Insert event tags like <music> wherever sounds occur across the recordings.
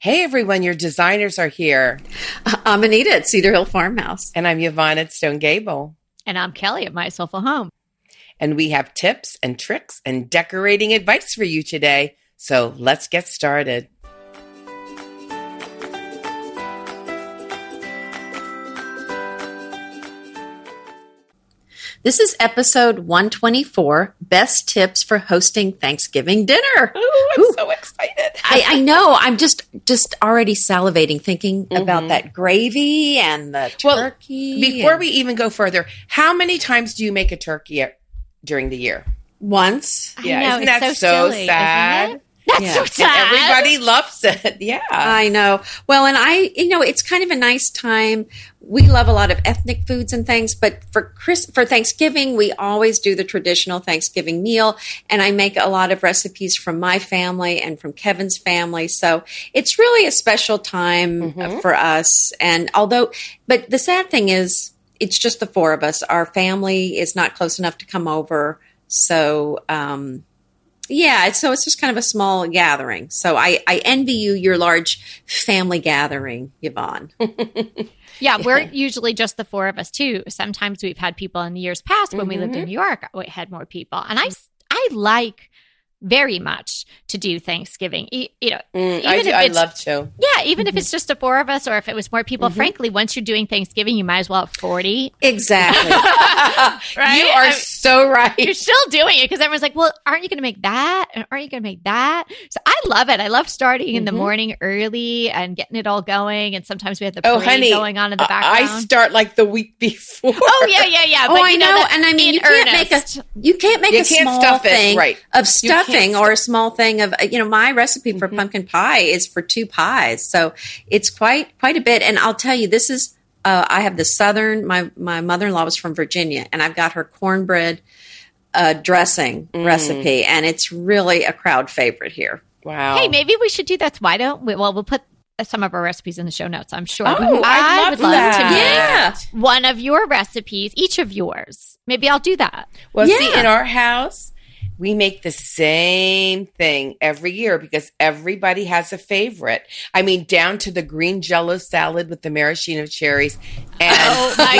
Hey everyone, your designers are here. Uh, I'm Anita at Cedar Hill Farmhouse. And I'm Yvonne at Stone Gable. And I'm Kelly at My Soulful Home. And we have tips and tricks and decorating advice for you today. So let's get started. This is episode 124 Best Tips for Hosting Thanksgiving Dinner. Ooh, I'm Ooh. so excited. I, I, know. I'm just just already salivating thinking mm-hmm. about that gravy and the turkey. Well, before and... we even go further, how many times do you make a turkey during the year? Once. Yeah, know, isn't that so, so silly, sad? That's yeah. so sad. And everybody loves it. <laughs> Yeah. I know. Well, and I, you know, it's kind of a nice time. We love a lot of ethnic foods and things, but for Chris, for Thanksgiving, we always do the traditional Thanksgiving meal. And I make a lot of recipes from my family and from Kevin's family. So it's really a special time mm-hmm. for us. And although, but the sad thing is, it's just the four of us. Our family is not close enough to come over. So, um, yeah, so it's just kind of a small gathering. So I, I envy you your large family gathering, Yvonne. <laughs> yeah, we're usually just the four of us too. Sometimes we've had people in the years past when mm-hmm. we lived in mm-hmm. New York, we had more people. And I I like very much to do Thanksgiving. You, you know, mm, I, do, I love to. Yeah, even mm-hmm. if it's just the four of us, or if it was more people. Mm-hmm. Frankly, once you're doing Thanksgiving, you might as well have forty. Exactly. <laughs> right? You are I so right. You're still doing it because everyone's like, "Well, aren't you going to make that? Aren't you going to make that?" So I love it. I love starting in the mm-hmm. morning early and getting it all going. And sometimes we have the oh, honey, going on in the background. I start like the week <laughs> before. Oh yeah, yeah, yeah. Oh, but, oh, I know. know and I mean, you can't make a you can't make you a can't small thing it, right. of stuff stuffing or a small thing of you know my recipe for mm-hmm. pumpkin pie is for two pies so it's quite quite a bit and i'll tell you this is uh, i have the southern my my mother-in-law was from virginia and i've got her cornbread uh, dressing mm. recipe and it's really a crowd favorite here wow hey maybe we should do that why don't we well we'll put some of our recipes in the show notes i'm sure oh, I, I would love that. to make yeah. one of your recipes each of yours maybe i'll do that well yeah. see in our house we make the same thing every year because everybody has a favorite. I mean, down to the green jello salad with the maraschino cherries and oh my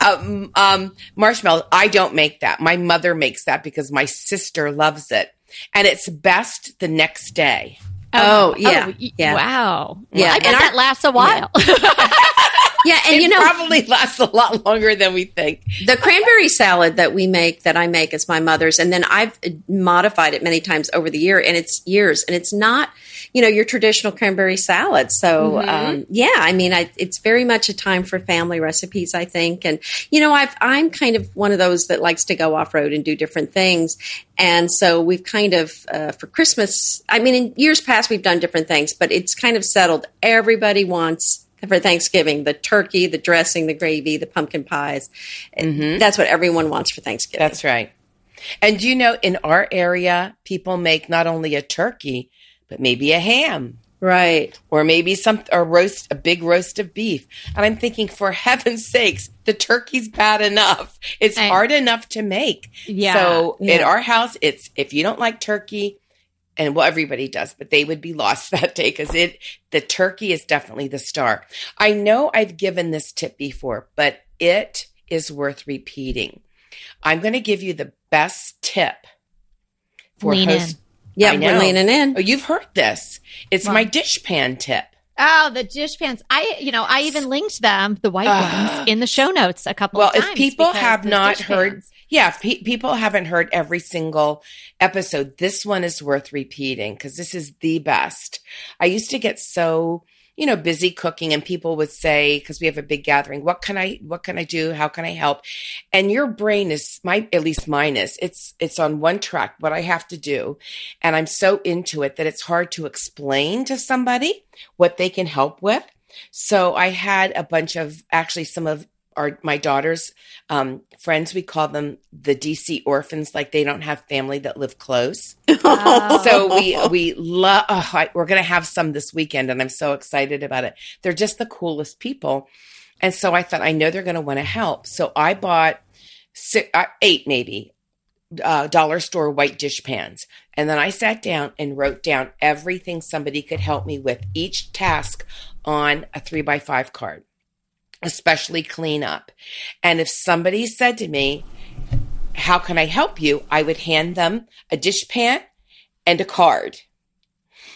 little tiny um, um, marshmallows. I don't make that. My mother makes that because my sister loves it. And it's best the next day. Oh, oh yeah. Oh, yeah. Wow. Yeah. I bet that lasts a while. Yeah. <laughs> Yeah, and you know, probably lasts a lot longer than we think. The cranberry salad that we make, that I make, is my mother's, and then I've modified it many times over the year, and it's years, and it's not, you know, your traditional cranberry salad. So, mm-hmm. um, yeah, I mean, I, it's very much a time for family recipes, I think, and you know, I've, I'm kind of one of those that likes to go off road and do different things, and so we've kind of uh, for Christmas. I mean, in years past, we've done different things, but it's kind of settled. Everybody wants for Thanksgiving the turkey, the dressing, the gravy, the pumpkin pies. Mm-hmm. That's what everyone wants for Thanksgiving. That's right. And you know, in our area, people make not only a turkey, but maybe a ham. Right. Or maybe some a roast a big roast of beef. And I'm thinking for <laughs> heaven's sakes, the turkey's bad enough. It's I, hard enough to make. Yeah. So yeah. in our house, it's if you don't like turkey, and well everybody does but they would be lost <laughs> that day because it the turkey is definitely the star i know i've given this tip before but it is worth repeating i'm going to give you the best tip for Lean host in. yeah we're leaning in oh you've heard this it's my dish pan tip Oh, the dish pans. I, you know, I even linked them, the white uh, ones, in the show notes a couple well, of times. Well, if people have not heard, pans. Yeah, pe- people haven't heard every single episode, this one is worth repeating because this is the best. I used to get so you know, busy cooking and people would say, cause we have a big gathering, what can I, what can I do? How can I help? And your brain is my, at least mine is, it's, it's on one track, what I have to do. And I'm so into it that it's hard to explain to somebody what they can help with. So I had a bunch of actually some of our my daughter's um, friends. We call them the DC orphans, like they don't have family that live close. Oh. So we we love. Oh, we're going to have some this weekend, and I'm so excited about it. They're just the coolest people, and so I thought I know they're going to want to help. So I bought six, uh, eight maybe uh, dollar store white dish pans. And then I sat down and wrote down everything somebody could help me with, each task on a three by five card, especially clean up. And if somebody said to me, How can I help you? I would hand them a dish pan and a card.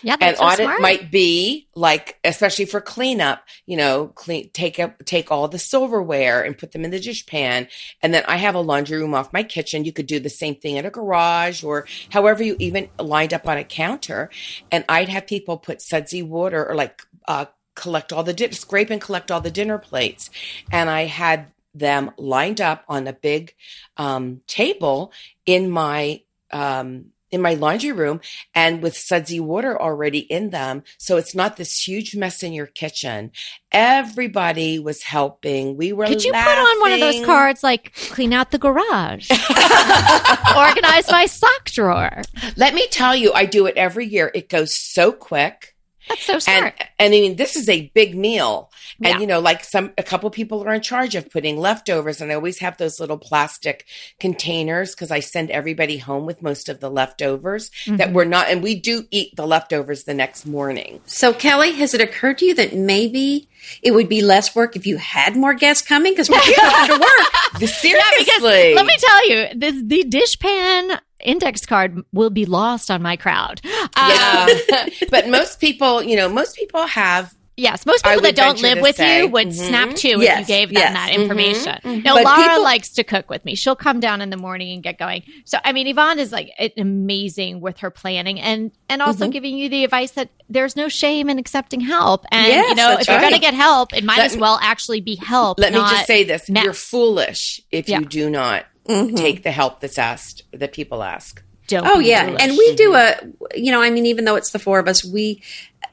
Yeah, And so on smart. it might be like, especially for cleanup, you know, clean, take up, take all the silverware and put them in the dish pan. And then I have a laundry room off my kitchen. You could do the same thing in a garage or however you even lined up on a counter. And I'd have people put sudsy water or like, uh, collect all the, di- scrape and collect all the dinner plates. And I had them lined up on a big, um, table in my, um, in my laundry room and with sudsy water already in them. So it's not this huge mess in your kitchen. Everybody was helping. We were Could you put on one of those cards like clean out the garage, <laughs> organize my sock drawer? Let me tell you, I do it every year. It goes so quick. That's so And, smart. and I mean, this is a big meal. And, Yeah. you know, like some, a couple people are in charge of putting leftovers. And I always have those little plastic containers because I send everybody home with most of the leftovers Mm-hmm. that we're not, and we do eat the leftovers the next morning. So, Kelly, has it occurred to you that maybe it would be less work if you had more guests coming? <laughs> Because we're to work. Seriously. Because let me tell you, this, the dishpan index card will be lost on my crowd. Uh, Yeah. <laughs> but most people, you know, most people have Yes, most people that don't live with say. you would Mhm. snap to if you gave them yes. that Mhm, information. mhm. No, But Laura people- likes to cook with me. She'll come down in the morning and get going. So, I mean, Yvonne is like amazing with her planning and and also Mm-hmm. giving you the advice that there's no shame in accepting help. And Yes, you know, that's if you're going to get help, it might Let as well actually be help. let me just say this mess. you're foolish if Yeah. you do not Mhm. take the help that's asked that people ask Don't Oh yeah, foolish. and we do a. You know, I mean, even though it's the four of us, we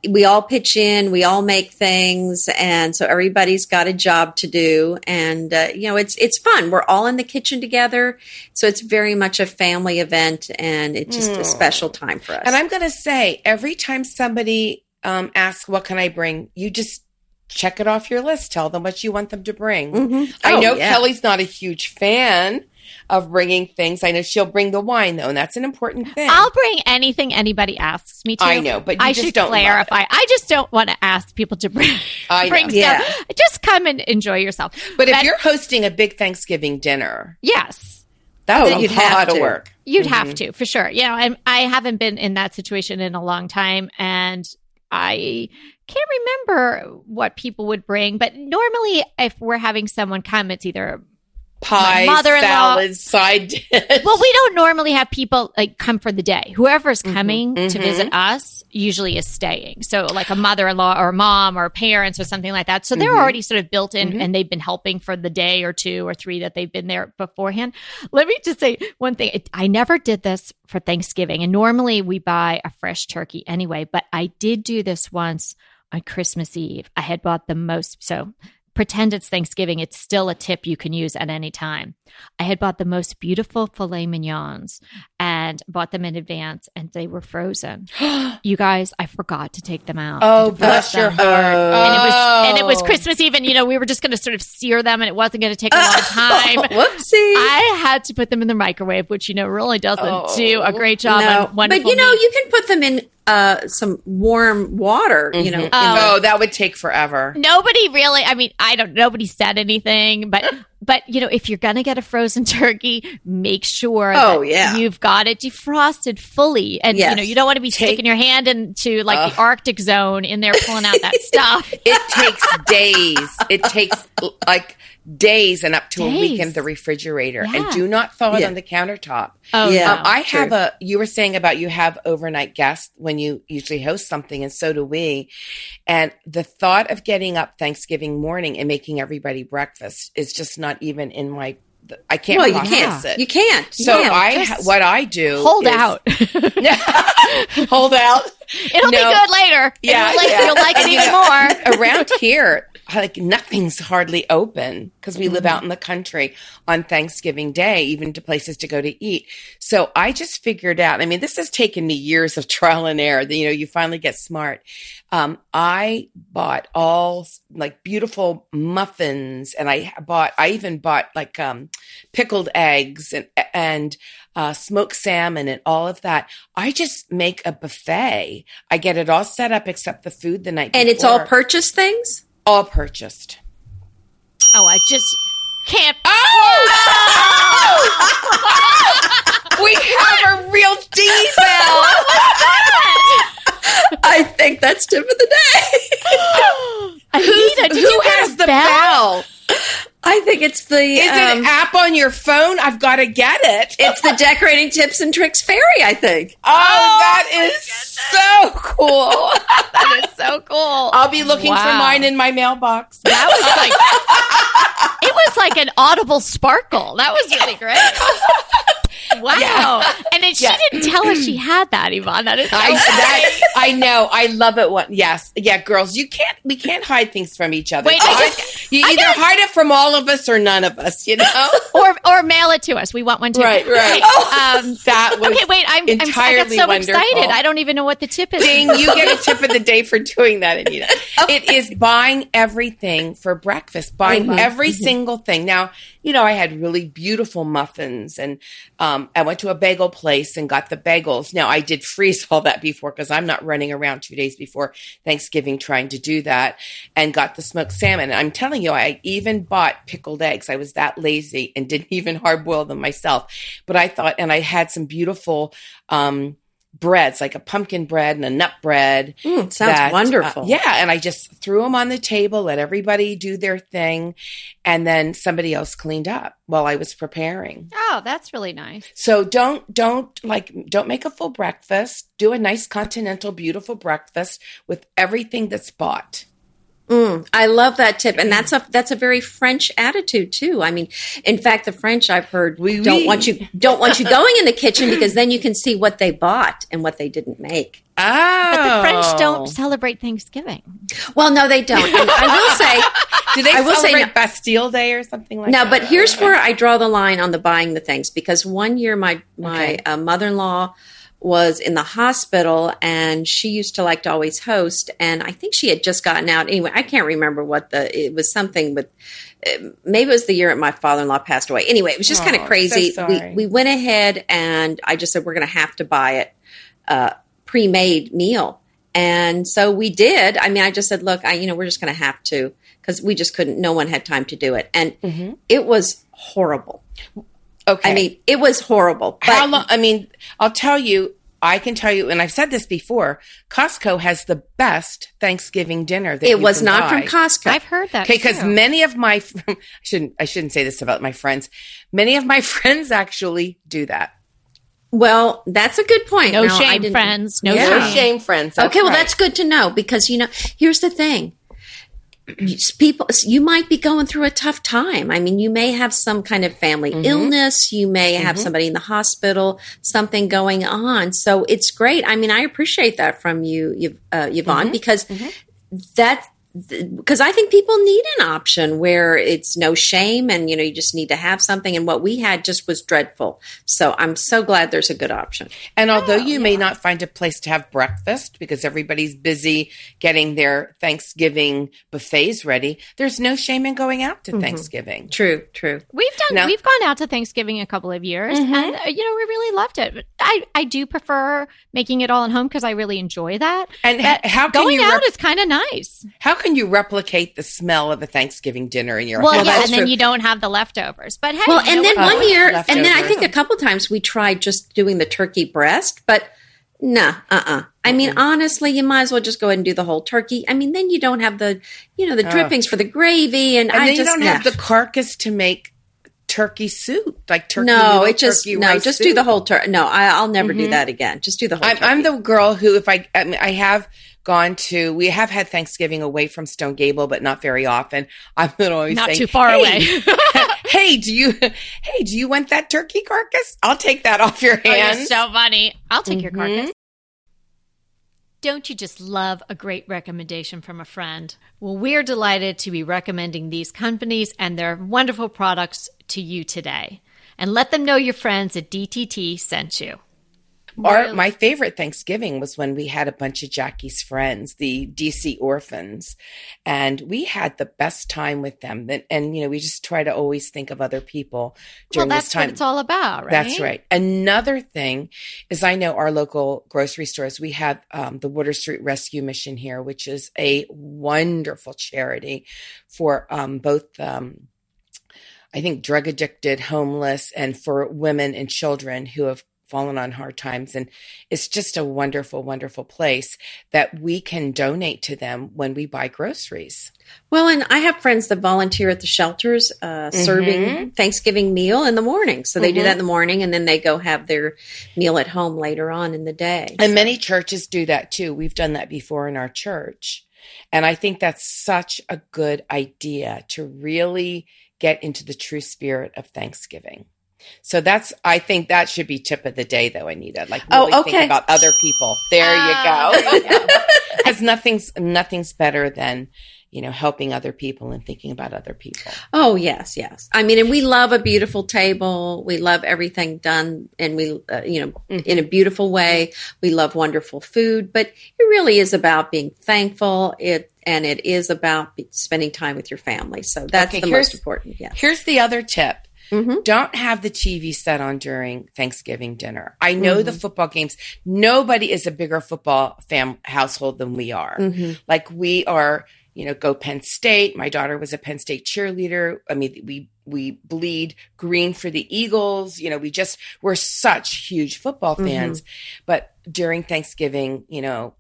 we all pitch in, we all make things, and so everybody's got a job to do, and uh, you know, it's it's fun. We're all in the kitchen together, so it's very much a family event, and it's just a special time for us. and i'm going to say every time somebody um, asks what can i bring you just check it off your list tell them what you want them to bring Mhm. i Oh, know yeah. kelly's not a huge fan of bringing things i know she'll bring the wine though and that's an important thing I'll bring anything anybody asks me to. I know, but you I just should don't clarify. I just don't want to ask people to bring, I know. bring Yeah. Just come and enjoy yourself. but if you're hosting a big thanksgiving dinner Yes. that's Oh, you'd have lot of to. work You'd Mhm. have to, for sure. You know, and I haven't been in that situation in a long time and I can't remember what people would bring, but normally if we're having someone come, it's either pie mother-in-law- salad side dish well, we don't normally have people like come for the day. Whoever's coming to Mhm. visit us usually is staying. So, like a mother-in-law or mom or parents or something like that. So they're Mhm. already sort of built in, Mhm. and they've been helping for the day or two or three that they've been there beforehand. Let me just say one thing: I never did this for Thanksgiving, and normally we buy a fresh turkey anyway. But I did do this once on Christmas Eve. I had bought the most so. Pretend it's Thanksgiving. It's still a tip you can use at any time. I had bought the most beautiful filet mignons and bought them in advance, and they were frozen. <gasps> You guys, I forgot to take them out. oh bless your heart And it was and it was Oh. Christmas Eve, and you know we were just going to sort of sear them, and it wasn't going to take a long <laughs> oh, time. Whoopsie. I had to put them in the microwave, which you know really doesn't Oh, do a great job no, but you know, meat. you can put them in uh, some warm water. You know, Mhm. Oh. oh that would take forever nobody really i mean i don't nobody said anything but <gasps> but you know if you're gonna get a frozen <laughs> turkey make sure Oh, that yeah. you've got it defrosted fully and you know you don't want to be Take- sticking your hand into like Ugh. the arctic zone in there pulling out that <laughs> stuff it takes days. It takes like days and up to a week in the refrigerator. Yeah. And do not thaw it Yeah. on the countertop. oh Yeah. Um, I true. have a. You were saying about you have overnight guests when you usually host something, and so do we. And the thought of getting up Thanksgiving morning and making everybody breakfast is just not even in my. I can't well, you can't. it. You can't. so Yeah, I, just- what I do, hold is- out <laughs> hold out. <laughs> it'll be good later Yeah, like, yeah. you'll like it even more around here like nothing's hardly open because we live out in the country on Thanksgiving Day, even to places to go to eat. So I just figured out. I mean, this has taken me years of <laughs> trial and error. You know, you finally get smart. Um, I bought all like beautiful muffins, and I bought. I even bought like um, pickled eggs and and uh, smoked salmon and all of that. I just make a buffet. I get it all set up except the food the night And before. it's all purchase things? All purchased. Oh, I just can't. Oh! <laughs> We have a real detail. I think that's tip of the day. <gasps> Anita, did Who you get has the bell? bell? I think it's the Is it um, an app on your phone? I've got to get it. it's the <laughs> decorating tips and tricks fairy, I think. oh, that is so cool. <laughs> That is so cool. I'll be looking for mine in my mailbox. That was <laughs> like it was like an audible sparkle. That was really great. <laughs> Wow. And then she Yeah. didn't tell us she had that, Yvonne. That is so I, that, I know. I love it. One, yes, yeah, girls. You can't. We can't hide things from each other. Wait, I just- you I either gotta- hide it from all of us or none of us. You know. <laughs> or or mail it to us. We want one too. Right, right. Um, <laughs> that was okay, wait. I'm, I'm I got entirely so wonderful. excited. I don't even know what the tip is. Ding, you get a tip of the day for doing that, Anita. It is buying everything for breakfast, buying every single thing. Now, you know, I had really beautiful muffins and um, I went to a bagel place and got the bagels. Now, I did freeze all that before because I'm not running around two days before Thanksgiving trying to do that and got the smoked salmon. I'm telling you, I even bought pickled eggs. I was that lazy and didn't even <laughs> hard boil them myself. But I thought, and I had some beautiful, um, breads, like a pumpkin bread and a nut bread. Mm, sounds that, uh, wonderful. yeah. And I just threw them on the table, let everybody do their thing. And then somebody else cleaned up while I was preparing. Oh, that's really nice. So don't, don't like, don't make a full breakfast. Do a nice continental, beautiful breakfast with everything that's bought. Mm, I love that tip, and that's a that's a very French attitude too. I mean, in fact, the French I've heard Oui, don't oui. want you don't want you going in the kitchen because then you can see what they bought and what they didn't make. Oh. But the French don't celebrate Thanksgiving. Well, no, they don't. And I will say, <laughs> Do they I will say celebrate no- Bastille Day or something like no, that? No, but here's where I draw the line on the buying the things because one year my my Okay. uh, mother in law was in the hospital and she used to like to always host and I think she had just gotten out. Anyway I can't remember what the it was something with uh, maybe it was the year that my father-in-law passed away. Anyway it was just kind Oh, of crazy. So we we went ahead and I just said we're going to have to buy it uh, pre-made meal. And so we did. I mean I just said look I you know we're just going to have to because we just couldn't no one had time to do it. And Mhm. it was horrible Okay. I mean, it was horrible. But How long? I mean, I'll tell you. I can tell you, and I've said this before. Costco has the best Thanksgiving dinner. That it you was can not buy. from Costco. I've heard that. Okay, because too. many of my <laughs> I shouldn't I shouldn't say this about my friends. Many of my <laughs> friends actually do that. well, that's a good point. no Now, I shame, friends. No Yeah. No shame. shame, friends. okay, well, right. that's good to know because you know, here's the thing. <clears throat> People, you might be going through a tough time. I mean, you may have some kind of family Mm-hmm. illness. You may have somebody in the hospital, something going on. So it's great. I mean, I appreciate that from you, uh, Yvonne, Mm-hmm. because that because I think people need an option where it's no shame and you know you just need to have something and what we had just was dreadful. So I'm so glad there's a good option. And although you may not find a place to have breakfast because everybody's busy getting their Thanksgiving buffets ready, there's no shame in going out Mm-hmm. to Thanksgiving. True, true. We've done. Now- we've gone out to Thanksgiving a couple of years, Mhm. and uh, you know we really loved it. But I I do prefer making it all at home because I really enjoy that. And But how can Going you out is kind of nice. how can you replicate the smell of a Thanksgiving dinner in your Well, house? yeah, that's and then true. you don't have the leftovers. But hey, Well, and then what? one year, leftovers. and then I think a couple times we tried just doing the turkey breast, but nah, uh, uh I mean, honestly, you might as well just go ahead and do the whole turkey. I mean, then you don't have the, you know, the Oh. drippings for the gravy, and, and I then just you don't nah. have the carcass to make turkey soup, like turkey. no, it just turkey no, just soup. do the whole turkey. No, I, I'll never do Mhm. that again. Just do the whole. I'm, turkey. I'm the girl who, if I, I, mean, I have gone to, we have had Thanksgiving away from Stone Gable, but not very often. <laughs> I'm always not saying, too far "Hey, away. <laughs> hey, do you, hey, do you want that turkey carcass? I'll take that off your Oh, you're hands. so funny. I'll take your Mhm. carcass. Don't you just love a great recommendation from a friend? Well, we're delighted to be recommending these companies and their wonderful products to you today. And let them know your friends at DTT sent you. Our, my favorite Thanksgiving was when we had a bunch of Jackie's friends, the DC orphans, and we had the best time with them. And, and you know, we just try to always think of other people during well, this time. what it's all about, right? That's right. Another thing is, I know our local grocery stores. We have um, the Water Street Rescue Mission here, which is a wonderful charity for um, both. Um, I think drug addicted, homeless, and for women and children who have fallen on hard times. And it's just a wonderful, wonderful place that we can donate to them when we buy groceries. Well, and I have friends that volunteer at the shelters uh, serving Mhm. Thanksgiving meal in the morning. So they do Mhm. that in the morning and then they go have their meal at home later on in the day. And many churches do that too. We've done that before in our church. And I think that's such a good idea to really get into the true spirit of Thanksgiving. So that's, I think that should be tip of the day though, Anita. Like Oh, really okay. think about other people. There Oh, you go. go. <laughs> Because nothing's, nothing's better than, you know, helping other people and thinking about other people. Oh, yes, yes. I mean, and we love a beautiful table. We love everything done and we, uh, you know, Mhm. in a beautiful way. We love wonderful food, but it really is about being thankful. It, and it is about spending time with your family. So that's Okay, the most important. Yeah. Here's the other tip. Mhm. Don't have the TV set on during Thanksgiving dinner. I know the football games. Nobody is a bigger football fam household than we are. hmm Like we are, you know, go Penn State. My daughter was a Penn State cheerleader. I mean, we we bleed green for the Eagles. You know, we just we're such huge football Mhm. fans. But during Thanksgiving, you know,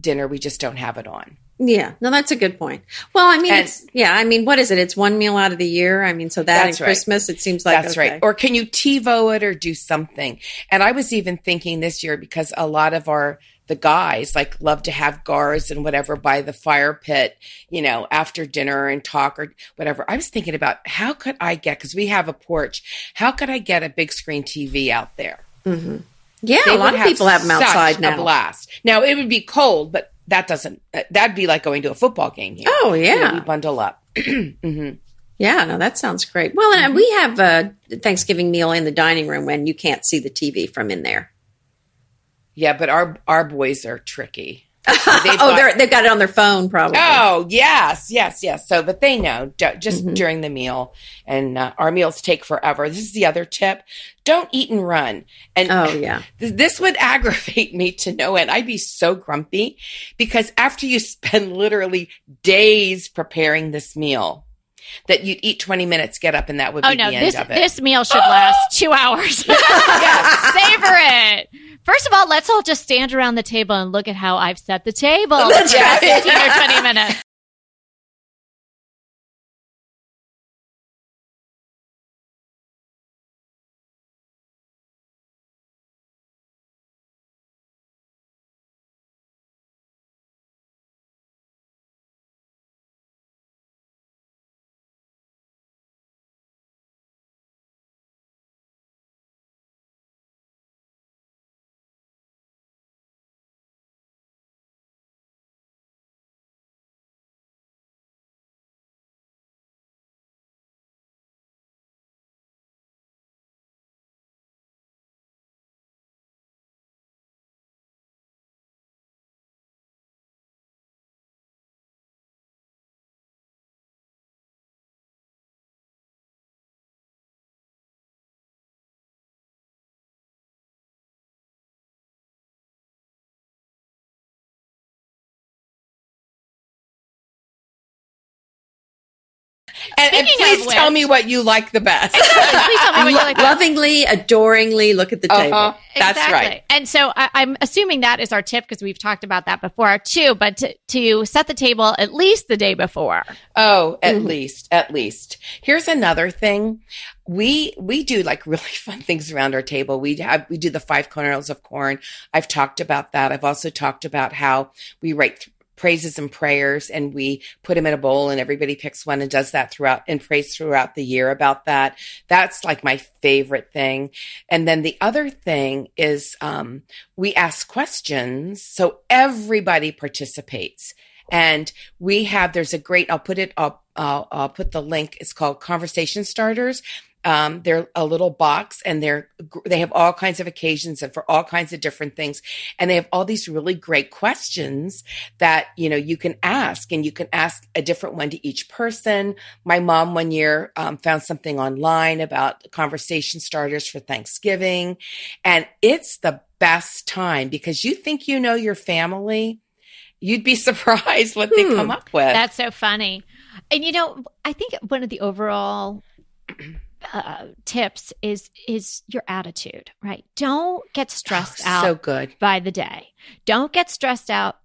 dinner we just don't have it on. Yeah, no, that's a good point. Well, I mean, And- it's yeah, I mean, what is it? It's one meal out of the year. I mean, so that That's and right. Christmas, it seems like That's okay. right. Or can you TiVo it or do something? And I was even thinking this year because a lot of our the guys like love to have gars and whatever by the fire pit, you know, after dinner and talk or whatever. I was thinking about how could I get because we have a porch. How could I get a big screen TV out there? Mm-hmm. Yeah, They a lot of people have them outside A now. blast. Now it would be cold, but that doesn't. uh, That'd be like going to a football game here. Oh You know, yeah, we bundle up. <clears throat> hmm yeah. No, that sounds great. Well, and Mm-hmm. we have a Thanksgiving meal in the dining room when you can't see the TV from in there. Yeah, but our our boys are tricky. <laughs> oh, they're, they've got it on their phone, probably. Oh yes, yes, yes. So, but they know d- just Mhm. during the meal, and uh, our meals take forever. This is the other tip: don't eat and run. And Oh, yeah. <laughs> th- this would <laughs> aggravate me to no end. I'd be so grumpy because after you spend literally days preparing this meal, that you'd eat twenty minutes, get up, and that would be Oh no, the end this of it. this meal should last two hours. Yes. Savor it. First of all, let's all just stand around the table and look at how I've set the table. That's right. 15 or 20 minutes. And, and please of tell me what you like the best. Please tell me what you like. Lovingly, adoringly look at the table. Uh-huh. That's Exactly. right. And so I, I'm assuming that is our tip because we've talked about that before too. But to, to set the table at least the day before. Oh, at Mhm. least, at least. Here's another thing. We we do like <laughs> really fun things around our table. We have we do the five kernels of corn. I've talked about that. I've also talked about how we write th- praises and prayers and we put them in a bowl and everybody picks one and does that throughout and prays throughout the year about that. That's like my favorite thing. And then the other thing is, um, we ask questions. So everybody participates and we have, there's a great, I'll put it up, I'll, I'll put the link. It's called conversation starters um, they're a little box and they're, they have all kinds of occasions and for all kinds of different things. And they have all these really great questions that, you know, you can ask and you can ask a different one to each person. My mom one year um, found something online about conversation starters for Thanksgiving. And it's the best time because you think you know your family. You'd be <laughs> surprised what hmm. they come up with. That's so funny. And you know, I think one of the overall uh, tips is is your attitude, right? Don't get stressed oh, out so good. by the day. Don't get stressed out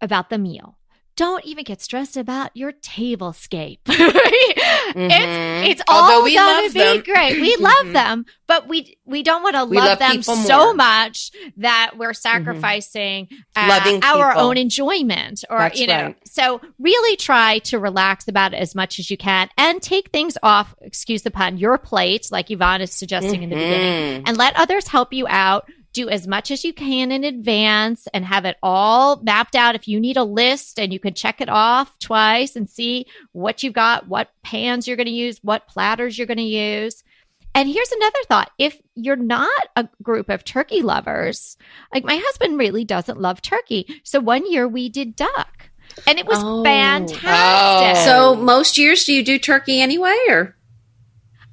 about the meal don't even get stressed about your tablescape. <laughs> mm-hmm. It's it's all we gonna be them. great. We <clears throat> love mm-hmm. them, but we we don't want to love, love, them so much that we're mm-hmm. sacrificing mm-hmm. uh, our own enjoyment or That's you know. Right. So really try to relax about it as much as you can and take things off, excuse the pun, your plate, like Yvonne is suggesting in the beginning, mm-hmm. and let others help you out do as much as you can in advance and have it all mapped out. If you need a list and you can check it off twice and see what you've got, what pans you're going to use, what platters you're going to use. And here's another thought. If you're not a group of turkey lovers, like my husband really doesn't love turkey. So one year we did duck and it was oh. fantastic. Oh. So most years do you do turkey anyway or?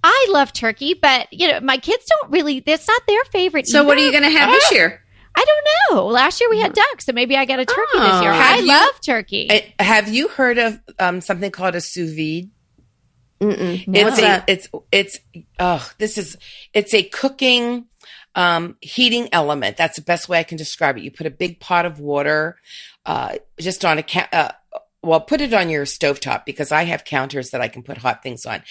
I love turkey, but you know, my kids don't really. It's not their favorite. So, either. what are you going to have this year? I don't know. Last year we had duck, so maybe I got a turkey oh, this year. I you, love turkey. Have you heard of um, something called a sous vide? Mm-mm. It's a, it's it's oh this is it's a cooking um, heating element. That's the best way I can describe it. You put a big pot of water uh, just on a ca- uh, well, put it on your stovetop because I have counters that I can put hot things on.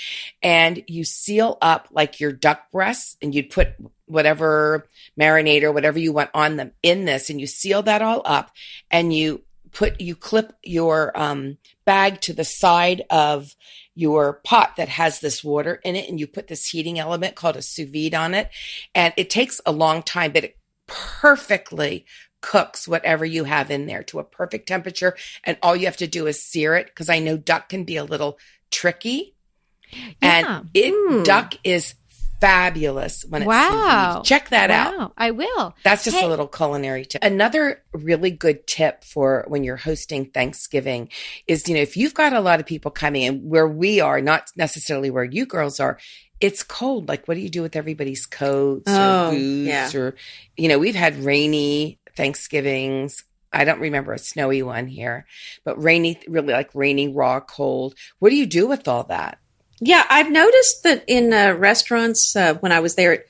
And you seal up like your duck breasts and you'd put whatever marinade or whatever you want on them in this and you seal that all up and you put, you clip your um, bag to the side of your pot that has this water in it and you put this heating element called a sous vide on it. And it takes a long time, but it perfectly cooks whatever you have in there to a perfect temperature. And all you have to do is sear it because I know duck can be a little tricky. Yeah. And it mm. duck is fabulous when it's wow. Check that wow. out. I will. That's just hey. a little culinary tip. Another really good tip for when you're hosting Thanksgiving is, you know, if you've got a lot of people coming in where we are, not necessarily where you girls are, it's cold. Like, what do you do with everybody's coats oh, or boots? Yeah. Or, you know, we've had rainy Thanksgivings. I don't remember a snowy one here, but rainy, really like rainy, raw, cold. What do you do with all that? Yeah, I've noticed that in uh, restaurants uh, when I was there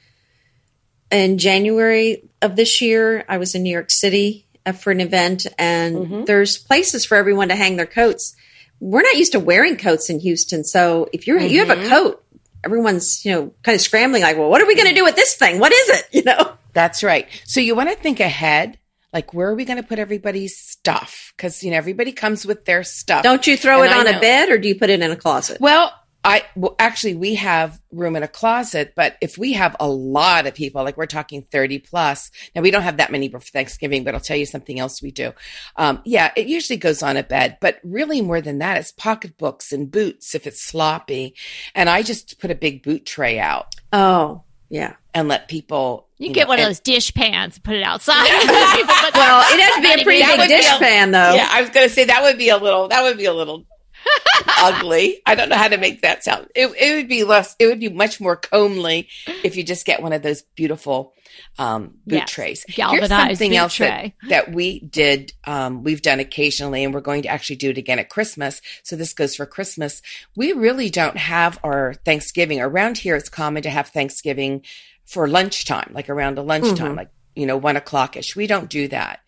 in January of this year, I was in New York City uh, for an event, and mm-hmm. there's places for everyone to hang their coats. We're not used to wearing coats in Houston, so if you're mm-hmm. you have a mm-hmm. coat, everyone's you know kind of scrambling like, well, what are we going to do with this thing? What is it? <laughs> You know. That's right. So you want to think ahead. Like, where are we going to put everybody's stuff? Because, you know, everybody comes with their stuff. Don't you throw and it on a bed or do you put it in a closet? Well, I well, actually we have room in a closet, but if we have a lot of people, like we're talking thirty plus, now we don't have that many for Thanksgiving, but I'll tell you something else we do. Um, yeah, it usually goes on a bed, but really more than that, it's pocketbooks and boots if it's sloppy, and I just put a big boot tray out. Oh, yeah. And let people. You, you get know, one of those dish pans, and put it outside. <laughs> well, it has to be a pretty big dish a, pan, though. Yeah, I was going to say that would be a little. That would be a little <laughs> ugly. I don't know how to make that sound. It, it would be less. It would be much more comely if you just get one of those beautiful um, boot yes. trays. Galvanized Here's something else that, <laughs> that, we did. Um, we've done occasionally, and we're going to actually do it again at Christmas. So this goes for Christmas. We really don't have our Thanksgiving around here. It's common to have Thanksgiving for lunchtime, like around a lunchtime, mm-hmm. like you know, one o'clock ish. We don't do that.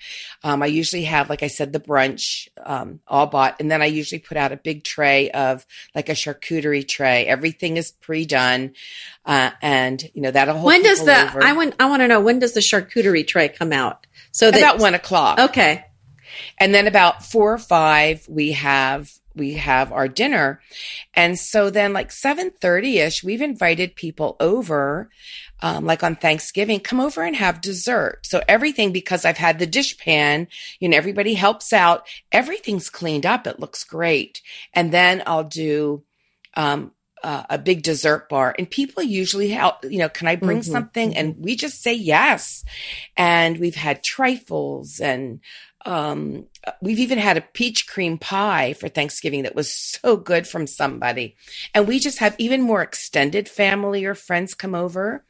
Um, I usually have, like I said, the brunch um, all bought, and then I usually put out a big tray of like a charcuterie tray. Everything is pre done, uh, and you know that'll hold. When does the over. I want I want to know when does the charcuterie tray come out? So that, about one o'clock. Okay. And then about four or five, we have we have our dinner. And so then like 7:30ish, we've invited people over um, like on Thanksgiving, come over and have dessert. So everything, because I've had the dish pan, you know, everybody helps out. Everything's cleaned up. It looks great. And then I'll do, um, uh, a big dessert bar and people usually help, you know, can I bring mm-hmm. something? And we just say yes. And we've had trifles and, um, we've even had a peach cream pie for Thanksgiving that was so good from somebody. And we just have even more extended family or friends come over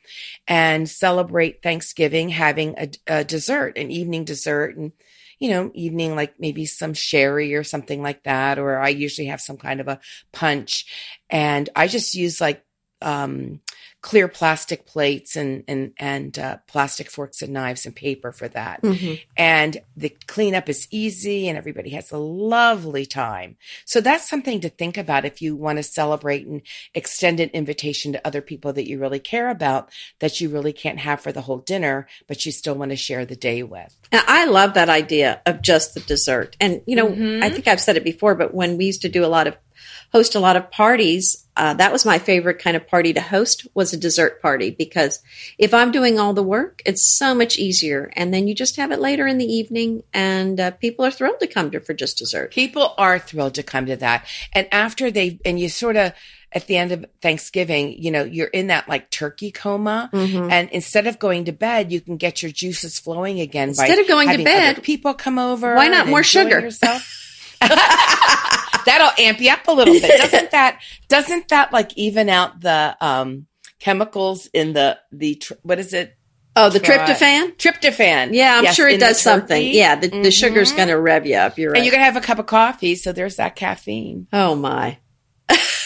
and celebrate Thanksgiving having a, a dessert, an evening dessert. And, you know, evening, like maybe some sherry or something like that. Or I usually have some kind of a punch. And I just use like, um, clear plastic plates and and and uh, plastic forks and knives and paper for that. Mm-hmm. And the cleanup is easy, and everybody has a lovely time. So that's something to think about if you want to celebrate and extend an invitation to other people that you really care about that you really can't have for the whole dinner, but you still want to share the day with. I love that idea of just the dessert. And you know, mm-hmm. I think I've said it before, but when we used to do a lot of host a lot of parties. Uh, that was my favorite kind of party to host was a dessert party because if I'm doing all the work, it's so much easier. And then you just have it later in the evening, and uh, people are thrilled to come to for just dessert. People are thrilled to come to that, and after they and you sort of at the end of Thanksgiving, you know, you're in that like turkey coma. Mm-hmm. And instead of going to bed, you can get your juices flowing again instead of going to bed. people come over. Why not more sugar? <laughs> <laughs> That'll amp you up a little bit. Doesn't <laughs> that, doesn't that like even out the, um, chemicals in the, the, what is it? Oh, the tryptophan? Tryptophan. Yeah, I'm yes, sure it does something. Yeah, the, mm-hmm. the sugar's going to rev you up. You're right. And you're going to have a cup of coffee, so there's that caffeine. Oh, my. <laughs>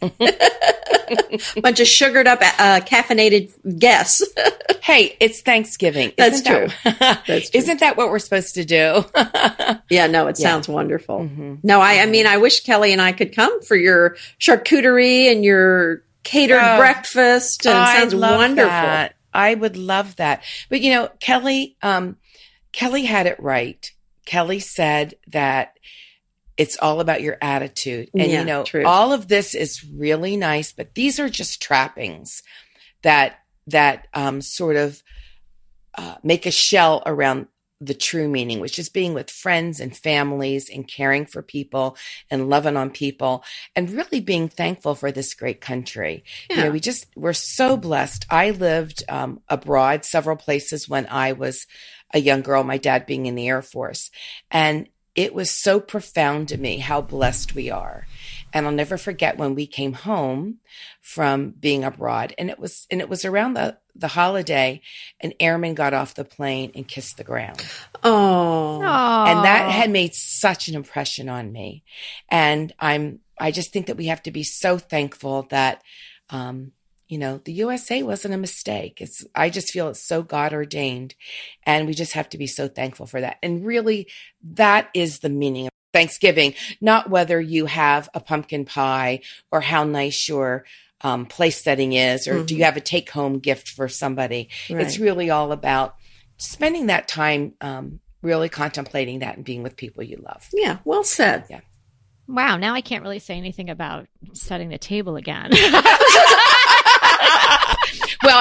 <laughs> Bunch of sugared up, uh, caffeinated guests. <laughs> hey, it's Thanksgiving. That's true. That, <laughs> That's true. Isn't that what we're supposed to do? yeah, no, it yeah. sounds wonderful. Mm-hmm. No, I, I mean, I wish Kelly and I could come for your charcuterie and your catered oh, breakfast. And oh, sounds wonderful. That. I would love that. But you know, Kelly, um, Kelly had it right. Kelly said that it's all about your attitude. And yeah, you know, true. all of this is really nice, but these are just trappings that that um, sort of uh, make a shell around the true meaning, which is being with friends and families and caring for people and loving on people and really being thankful for this great country. Yeah. You know, we just, we're so blessed. I lived um, abroad several places when I was a young girl, my dad being in the Air Force. And it was so profound to me how blessed we are. And I'll never forget when we came home from being abroad and it was, and it was around the, the holiday, an airman got off the plane and kissed the ground. Oh. And that had made such an impression on me. And I'm, I just think that we have to be so thankful that, um, you know, the USA wasn't a mistake. It's, I just feel it's so God ordained. And we just have to be so thankful for that. And really, that is the meaning of Thanksgiving, not whether you have a pumpkin pie or how nice your um, place setting is, or mm-hmm. do you mm-hmm. have a take home gift for somebody. Right. It's really all about spending that time um, really contemplating that and being with people you love. Yeah, well said. Yeah. Wow, now I can't really say anything about setting the table again. <laughs> <laughs>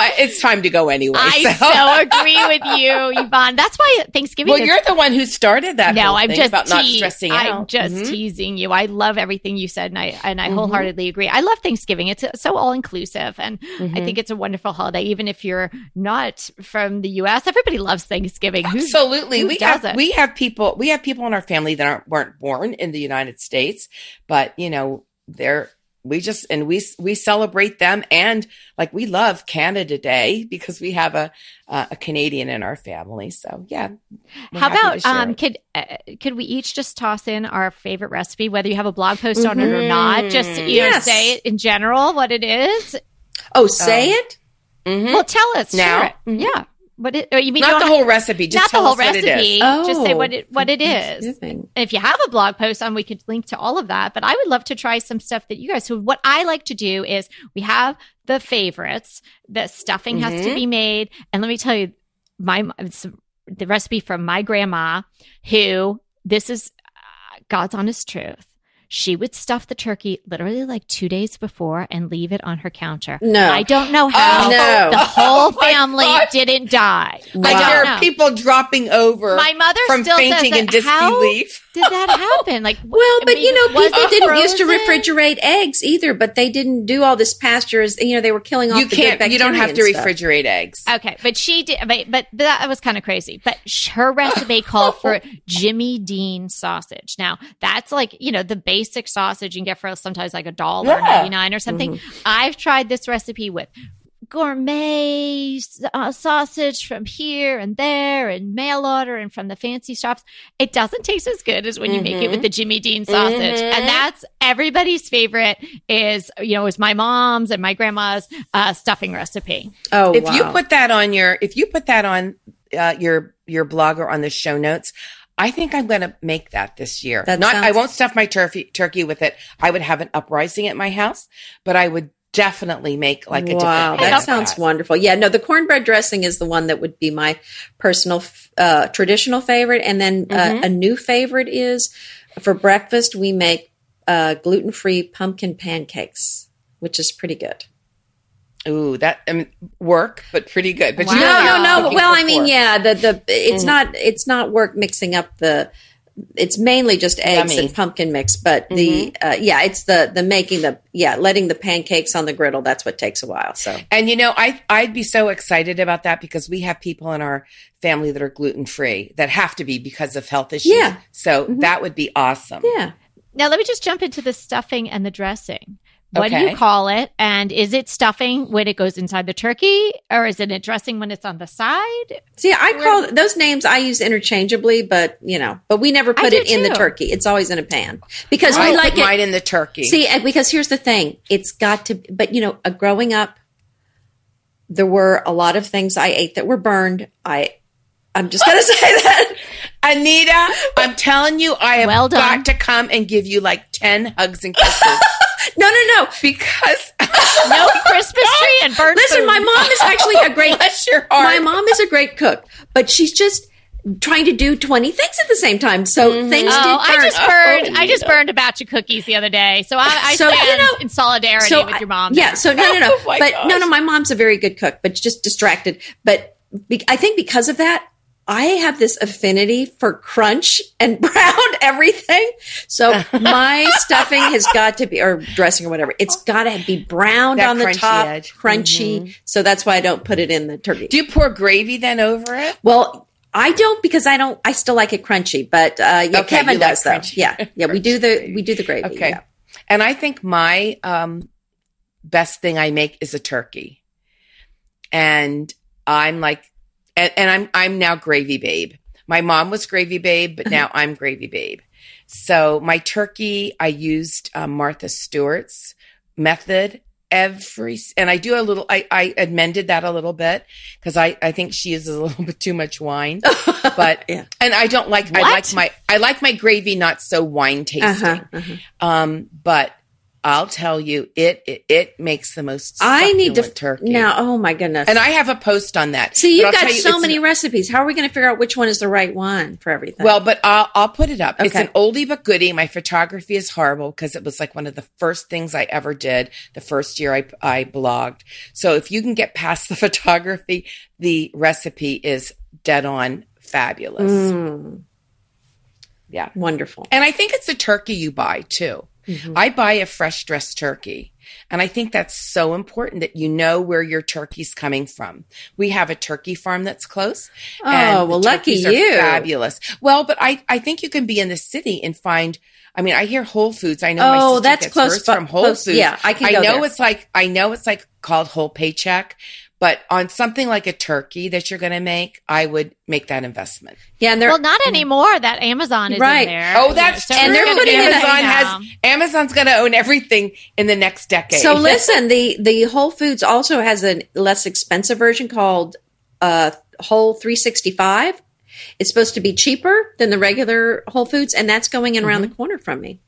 it's time to go anyway. I so, so agree with you, Yvonne. That's why Thanksgiving. Well, is, you're the one who started that. No, I'm just about te- not stressing I'm out. just mm-hmm. teasing you. I love everything you said, and I and I mm-hmm. wholeheartedly agree. I love Thanksgiving. It's so all inclusive, and mm-hmm. I think it's a wonderful holiday. Even if you're not from the U.S., everybody loves Thanksgiving. Absolutely, who we have we have people we have people in our family that aren't weren't born in the United States, but you know they're we just and we we celebrate them and like we love Canada Day because we have a uh, a Canadian in our family. So yeah. How about um it. could uh, could we each just toss in our favorite recipe whether you have a blog post mm-hmm. on it or not? Just you yes. know say it in general what it is. Oh, say um, it. Mm-hmm. Well, tell us now. Mm-hmm. Yeah. What it? Oh, you mean not the whole recipe? Just not the whole recipe. Oh, just say what it what it is. If you have a blog post on, we could link to all of that. But I would love to try some stuff that you guys. So what I like to do is we have the favorites. The stuffing mm-hmm. has to mm-hmm. be made, and let me tell you, my it's the recipe from my grandma who this is uh, God's honest truth. She would stuff the turkey literally like two days before and leave it on her counter. No. I don't know how Oh, no. the <laughs> oh, whole Oh, family God. didn't die. Like there are people dropping over My mother from still fainting says in that. How disbelief. Did that happen? Like, Well, I but mean, you know, people didn't used to refrigerate eggs either, but they didn't do all this pastures. You know, they were killing off You the can't. good You don't have to bacteria stuff. refrigerate eggs. Okay, but she did, but, but that was kind of crazy. But her recipe called for <laughs> Jimmy Dean sausage. Now that's like you know the basic sausage you can get for sometimes like a dollar Yeah. ninety nine or something. Mm-hmm. I've tried this recipe with gourmet uh, sausage from here and there and mail order and from the fancy shops. It doesn't taste as good as when you make it Mm-hmm. with the Jimmy Dean sausage, and that's everybody's favorite. Is you know is my mom's and my grandma's uh, stuffing recipe. Oh, if wow. you put that on your, if you put that on uh, your your blog or on the show notes. I think I'm going to make that this year. That Not, I won't stuff my turkey turkey with it. I would have an uprising at my house, but I would definitely make like a wow, different. that sounds wonderful. Yeah, no, the cornbread dressing is the one that would be my personal uh, traditional favorite, and then Mm-hmm. uh, a new favorite is for breakfast we make uh, gluten free pumpkin pancakes, which is pretty good. Ooh, that I mean, work, but pretty good. But you know No, no, no. Well, I mean, yeah, the the it's Mhm. not it's not work mixing up the. It's mainly just eggs Yummy. and pumpkin mix, but the uh, yeah, it's the the making the yeah letting the pancakes on the griddle. That's what takes a while. So And you know, I I'd be so excited about that because we have people in our family that are gluten free that have to be because of health issues. Yeah. So Mhm. that would be awesome. yeah, Now let me just jump into the stuffing and the dressing. What do you call it? And is it stuffing when it goes inside the turkey, or is it a dressing when it's on the side? See, I call those names I use interchangeably, but you know, but we never put do it in the turkey. It's always in a pan because I we like mine it. in the turkey. See, because here's the thing: it's got to. But you know, uh, growing up, there were a lot of things I ate that were burned. I, I'm just gonna <laughs> say that. Anita, I'm telling you, I have Well got to come and give you like 10 hugs and kisses No, no, no. because <laughs> No Christmas tree and burnt Listen, food. my mom is actually a great. <laughs> bless your heart. My mom is a great cook, but she's just trying to do 20 things at the same time. So Mm-hmm. things Oh, did I burn. just burned. Oh, I just burned a batch of cookies the other day, so I, I So, you stand know, in solidarity so with your mom. Yeah. there. So no, no, no. <laughs> Oh but no, no. My mom's a very good cook, but just distracted. But be, I think because of that, I have this affinity for crunch and <laughs> brown everything. So <laughs> my stuffing has got to be, or dressing or whatever, it's got to be browned That on the top, edge. crunchy. So that's why I don't put it in the turkey. Do you pour gravy then over it? Well, I don't because I don't. I still like it crunchy, but uh, yeah, Okay, Kevin you like does though. crunchy. Yeah, <laughs> yeah, we do the we do the gravy. Okay. yeah. And I think my um, best thing I make is a turkey. And I'm like, and, and I'm I'm now gravy babe. My mom was gravy babe, but now <laughs> I'm gravy babe. So my turkey, I used um, Martha Stewart's method every, and I do a little. I, I amended that a little bit because I I think she uses a little <laughs> bit too much wine, <laughs> but Yeah. and I don't like. I like my I like my gravy not so wine tasting. Uh-huh, uh-huh. Um, but I'll tell you, it it, it makes the most. I need to turkey. now. Oh my goodness! and I have a post on that. see, you've got you, so many an- recipes. How are we going to figure out which one is the right one for everything? well, but I'll I'll put it up. It's an oldie but goodie. My photography is horrible because it was like one of the first things I ever did. The first year I I blogged. So if you can get past the <laughs> photography, the recipe is dead on fabulous. Mm, Yeah. wonderful. And I think it's the turkey you buy too. Mhm. I buy a fresh dressed turkey. And I think that's so important that you know where your turkey's coming from. We have a turkey farm that's close. Oh and well, lucky you. Fabulous. Well, but I, I think you can be in the city and find, I mean, I hear Whole Foods. I know Oh, that's close from Whole close- Foods. yeah, I can I know there. it's like, I know it's like called whole paycheck, but on something like a turkey that you're going to make, I would make that investment. Yeah, and they're well, not anymore. That Amazon is Right. in there. Oh, that's So true. And we're they're putting in able Amazon know. has Amazon's going to own everything in the next decade. So <laughs> listen, the the Whole Foods also has a less expensive version called uh, Whole 365. It's supposed to be cheaper than the regular Whole Foods, and that's going in around the corner from me.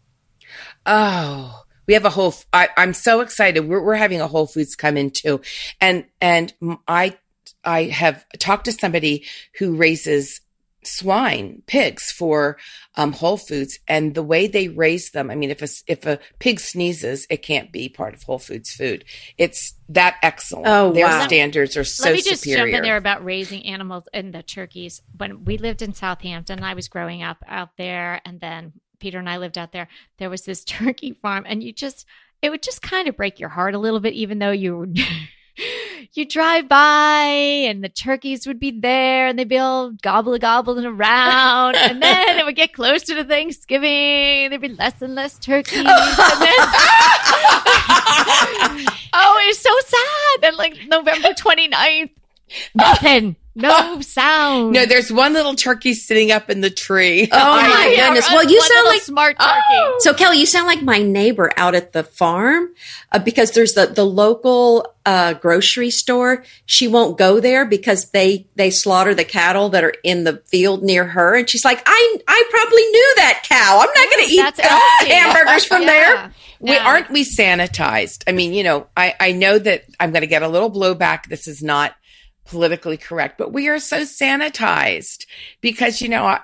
Oh, we have a whole. I, I'm so excited. We're we're having a Whole Foods come in too, and and I I have talked to somebody who raises swine, pigs for um, Whole Foods, and the way they raise them. I mean, if a if a pig sneezes, it can't be part of Whole Foods food. It's that excellent. Oh, Their wow. standards are so Let me just superior. jump in there about raising animals and the turkeys. When we lived in Southampton, I was growing up out there, and then Peter and I lived out there. There was this <laughs> turkey farm, and you just it would just kind of break your heart a little bit, even though you <laughs> you drive by and the turkeys would be there and they'd be all gobble gobbling around, and then it would get closer to Thanksgiving, there'd be less and less turkeys, and then <laughs> oh, it's so sad. And like November 29th, nothing, no sound. no, there's one little turkey sitting up in the tree. Oh <laughs> my goodness. Well, you one sound like smart turkey. So Kelly, you sound like my neighbor out at the farm uh, because there's the the local uh, grocery store. She won't go there because they they slaughter the cattle that are in the field near her, and she's like, I I probably knew that cow. I'm not going to eat uh, hamburgers from Yeah. there. we aren't we sanitized i mean you know i i know that i'm going to get a little blowback this is not politically correct but we are so sanitized because you know I,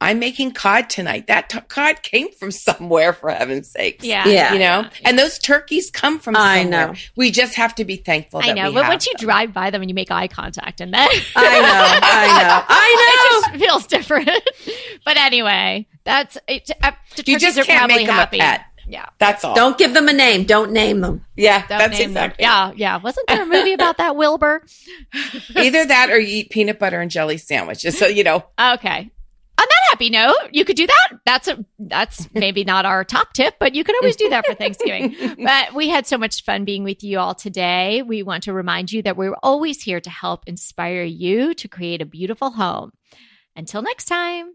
i'm making cod tonight that t- cod came from somewhere for heaven's sakes Yeah. Yeah. you know and those turkeys come from I know. we just have to be thankful I know, we but have once you them. drive by them and you make eye contact, and then <laughs> I know, I know, I <laughs> know. it just feels different. <laughs> but anyway, that's it. Uh, the you turkeys just are can't probably make them happy. a pet Yeah, that's all Don't give them a name. Don't name them. yeah Don't that's name them. exactly Yeah, yeah. Wasn't there a movie about that, Wilbur? <laughs> either that or you eat peanut butter and jelly sandwiches so you know Okay. On that happy note, you could do that. That's a that's maybe not our top tip, but you could always do that for Thanksgiving. <laughs> but we had so much fun being with you all today. We want to remind you that we're always here to help inspire you to create a beautiful home. Until next time.